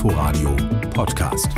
Inforadio Podcast.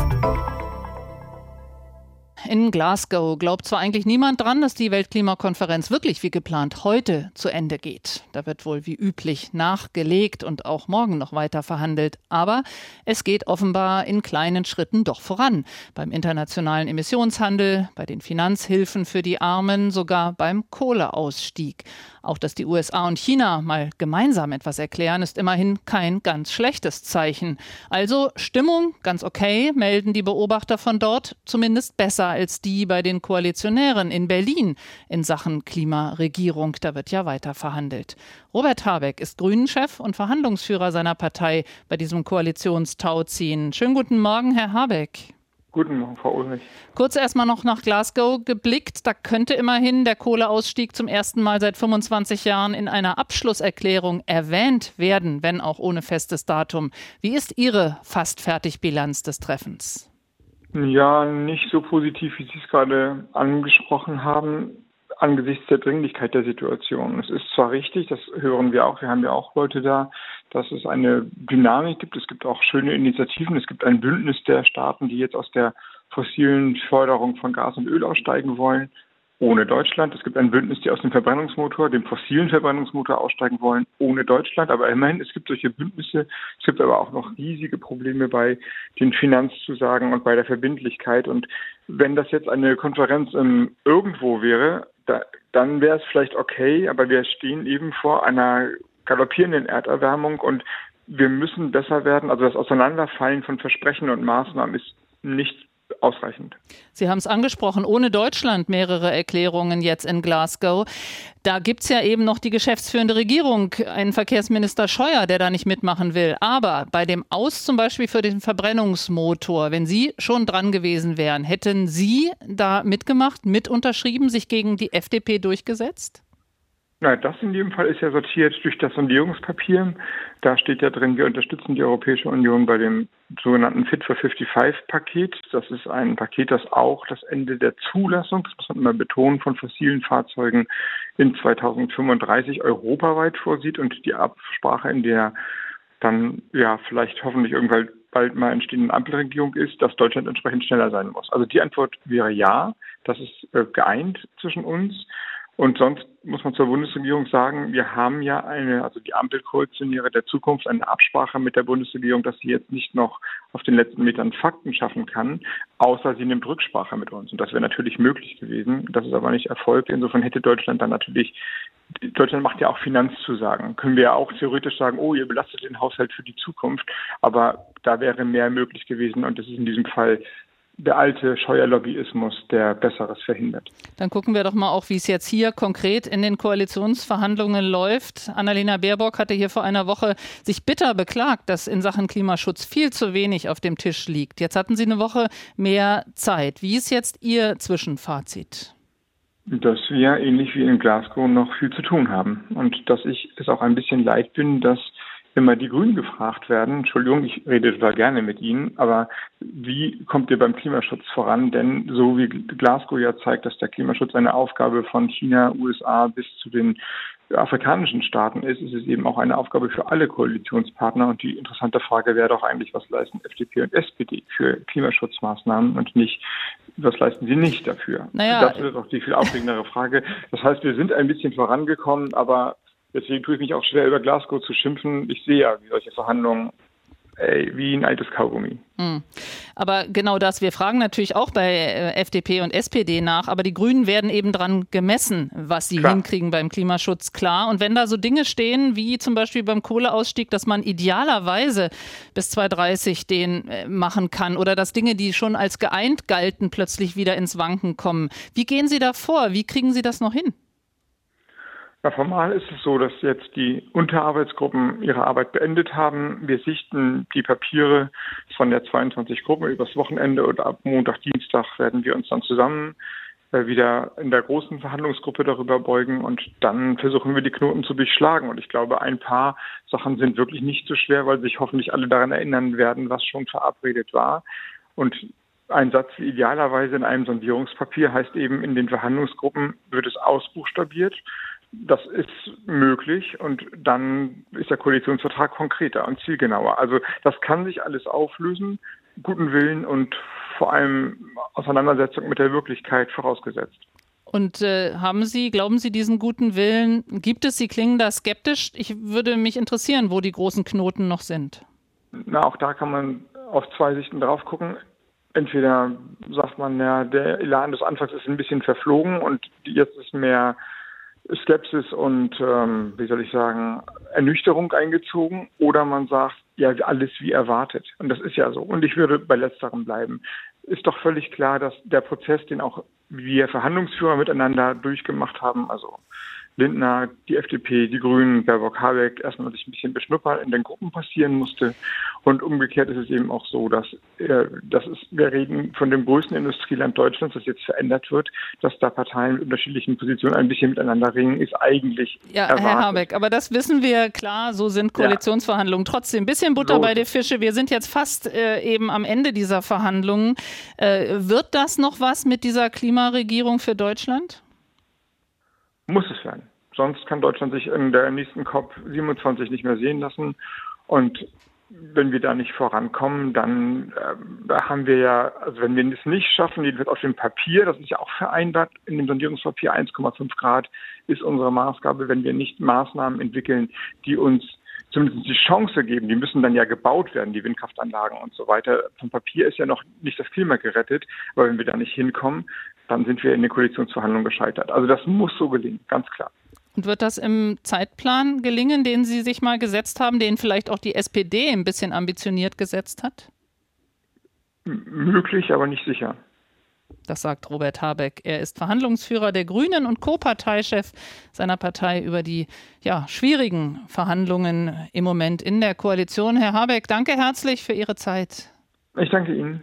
In Glasgow glaubt zwar eigentlich niemand dran, dass die Weltklimakonferenz wirklich wie geplant heute zu Ende geht. Da wird wohl wie üblich nachgelegt und auch morgen noch weiter verhandelt. Aber es geht offenbar in kleinen Schritten doch voran. Beim internationalen Emissionshandel, bei den Finanzhilfen für die Armen, sogar beim Kohleausstieg. Auch dass die USA und China mal gemeinsam etwas erklären, ist immerhin kein ganz schlechtes Zeichen. Also Stimmung ganz okay, melden die Beobachter von dort, zumindest besser als die bei den Koalitionären in Berlin in Sachen Klimaregierung. Da wird ja weiter verhandelt. Robert Habeck ist Grünen-Chef und Verhandlungsführer seiner Partei bei diesem Koalitionstauziehen. Schönen guten Morgen, Herr Habeck. Guten Morgen, Frau Ulrich. Kurz erstmal noch nach Glasgow geblickt. Da könnte immerhin der Kohleausstieg zum ersten Mal seit 25 Jahren in einer Abschlusserklärung erwähnt werden, wenn auch ohne festes Datum. Wie ist Ihre fast fertig Bilanz des Treffens? Ja, nicht so positiv, wie Sie es gerade angesprochen haben angesichts der Dringlichkeit der Situation. Es ist zwar richtig, das hören wir auch, wir haben ja auch Leute da, dass es eine Dynamik gibt, es gibt auch schöne Initiativen, es gibt ein Bündnis der Staaten, die jetzt aus der fossilen Förderung von Gas und Öl aussteigen wollen, ohne Deutschland. Es gibt ein Bündnis, die aus dem Verbrennungsmotor, dem fossilen Verbrennungsmotor aussteigen wollen, ohne Deutschland. Aber immerhin, es gibt solche Bündnisse. Es gibt aber auch noch riesige Probleme bei den Finanzzusagen und bei der Verbindlichkeit. Und wenn das jetzt eine Konferenz im Irgendwo wäre, da, dann wäre es vielleicht okay, aber wir stehen eben vor einer galoppierenden Erderwärmung und wir müssen besser werden. Also das Auseinanderfallen von Versprechen und Maßnahmen ist nicht ausreichend. Sie haben es angesprochen, ohne Deutschland mehrere Erklärungen jetzt in Glasgow. Da gibt es ja eben noch die geschäftsführende Regierung, einen Verkehrsminister Scheuer, der da nicht mitmachen will. Aber bei dem Aus zum Beispiel für den Verbrennungsmotor, wenn Sie schon dran gewesen wären, hätten Sie da mitgemacht, mit unterschrieben, sich gegen die FDP durchgesetzt? Nein, das in jedem Fall ist ja sortiert durch das Sondierungspapier. Da steht ja drin, wir unterstützen die Europäische Union bei dem sogenannten Fit for 55 Paket. Das ist ein Paket, das auch das Ende der Zulassung, das muss man immer betonen, von fossilen Fahrzeugen in 2035 europaweit vorsieht und die Absprache, in der dann ja vielleicht hoffentlich irgendwann bald mal entstehende Ampelregierung ist, dass Deutschland entsprechend schneller sein muss. Also die Antwort wäre ja, das ist äh, geeint zwischen uns. Und sonst muss man zur Bundesregierung sagen, wir haben ja eine, also die Ampelkoalitionäre der Zukunft, eine Absprache mit der Bundesregierung, dass sie jetzt nicht noch auf den letzten Metern Fakten schaffen kann, außer sie nimmt Rücksprache mit uns. Und das wäre natürlich möglich gewesen. Das ist aber nicht erfolgt. Insofern hätte Deutschland dann natürlich, Deutschland macht ja auch Finanzzusagen. Können wir ja auch theoretisch sagen, oh, ihr belastet den Haushalt für die Zukunft. Aber da wäre mehr möglich gewesen. Und das ist in diesem Fall der alte Scheuerlobbyismus, der Besseres verhindert. Dann gucken wir doch mal auch, wie es jetzt hier konkret in den Koalitionsverhandlungen läuft. Annalena Baerbock hatte hier vor einer Woche sich bitter beklagt, dass in Sachen Klimaschutz viel zu wenig auf dem Tisch liegt. Jetzt hatten Sie eine Woche mehr Zeit. Wie ist jetzt Ihr Zwischenfazit? Dass wir ähnlich wie in Glasgow noch viel zu tun haben und dass ich es auch ein bisschen leid bin, dass immer die Grünen gefragt werden, Entschuldigung, ich rede total gerne mit Ihnen, aber wie kommt ihr beim Klimaschutz voran? Denn so wie Glasgow ja zeigt, dass der Klimaschutz eine Aufgabe von China, USA bis zu den afrikanischen Staaten ist, ist es eben auch eine Aufgabe für alle Koalitionspartner. Und die interessante Frage wäre doch eigentlich, was leisten FDP und SPD für Klimaschutzmaßnahmen und nicht, was leisten sie nicht dafür? Naja, das ist doch die viel aufregendere Frage. Das heißt, wir sind ein bisschen vorangekommen, aber Deswegen tue ich mich auch schwer, über Glasgow zu schimpfen. Ich sehe ja, wie solche Verhandlungen ey, wie ein altes Kaugummi. Hm. Aber genau das, wir fragen natürlich auch bei äh, FDP und SPD nach, aber die Grünen werden eben dran gemessen, was sie klar. hinkriegen beim Klimaschutz, klar. Und wenn da so Dinge stehen, wie zum Beispiel beim Kohleausstieg, dass man idealerweise bis 2030 den äh, machen kann oder dass Dinge, die schon als geeint galten, plötzlich wieder ins Wanken kommen. Wie gehen Sie da vor? Wie kriegen Sie das noch hin? Ja, formal ist es so, dass jetzt die Unterarbeitsgruppen ihre Arbeit beendet haben. Wir sichten die Papiere von der 22 Gruppe übers Wochenende und ab Montag, Dienstag werden wir uns dann zusammen äh, wieder in der großen Verhandlungsgruppe darüber beugen und dann versuchen wir die Knoten zu durchschlagen. Und ich glaube, ein paar Sachen sind wirklich nicht so schwer, weil sich hoffentlich alle daran erinnern werden, was schon verabredet war. Und ein Satz idealerweise in einem Sondierungspapier heißt eben, in den Verhandlungsgruppen wird es ausbuchstabiert Das ist möglich und dann ist der Koalitionsvertrag konkreter und zielgenauer. Also das kann sich alles auflösen, guten Willen und vor allem Auseinandersetzung mit der Wirklichkeit vorausgesetzt. Und äh, haben Sie, glauben Sie diesen guten Willen? Gibt es? Sie klingen da skeptisch. Ich würde mich interessieren, wo die großen Knoten noch sind. Na, auch da kann man aus zwei Sichten drauf gucken. Entweder sagt man, ja, der Elan des Anfangs ist ein bisschen verflogen und jetzt ist mehr Skepsis und, ähm, wie soll ich sagen, Ernüchterung eingezogen. Oder man sagt, ja, alles wie erwartet. Und das ist ja so. Und ich würde bei letzterem bleiben. Ist doch völlig klar, dass der Prozess, den auch wir Verhandlungsführer miteinander durchgemacht haben, also Lindner, die FDP, die Grünen, Baerbock, Habeck erstmal sich ein bisschen beschnuppern in den Gruppen passieren musste. Und umgekehrt ist es eben auch so, dass, äh, das ist, wir reden von dem größten Industrieland Deutschlands, das jetzt verändert wird, dass da Parteien mit unterschiedlichen Positionen ein bisschen miteinander ringen, ist eigentlich. Ja, erwartet. Herr Habeck, aber das wissen wir klar, so sind Koalitionsverhandlungen. Ja. Trotzdem, ein bisschen Butter so. bei den Fische. Wir sind jetzt fast äh, eben am Ende dieser Verhandlungen. Äh, wird das noch was mit dieser Klimaregierung für Deutschland? Muss es werden. Sonst kann Deutschland sich in der nächsten COP 27 nicht mehr sehen lassen. Und wenn wir da nicht vorankommen, dann äh, haben wir ja, also wenn wir es nicht schaffen, jedenfalls auf dem Papier, das ist ja auch vereinbart in dem Sondierungspapier 1,5 Grad ist unsere Maßgabe, wenn wir nicht Maßnahmen entwickeln, die uns zumindest die Chance geben, die müssen dann ja gebaut werden, die Windkraftanlagen und so weiter. Vom Papier ist ja noch nicht das Klima gerettet, aber wenn wir da nicht hinkommen, dann sind wir in den Koalitionsverhandlungen gescheitert. Also das muss so gelingen, ganz klar. Und wird das im Zeitplan gelingen, den Sie sich mal gesetzt haben, den vielleicht auch die SPD ein bisschen ambitioniert gesetzt hat? M möglich, aber nicht sicher. Das sagt Robert Habeck. Er ist Verhandlungsführer der Grünen und Co-Parteichef seiner Partei über die ja, schwierigen Verhandlungen im Moment in der Koalition. Herr Habeck, danke herzlich für Ihre Zeit. Ich danke Ihnen.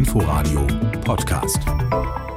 Inforadio Podcast.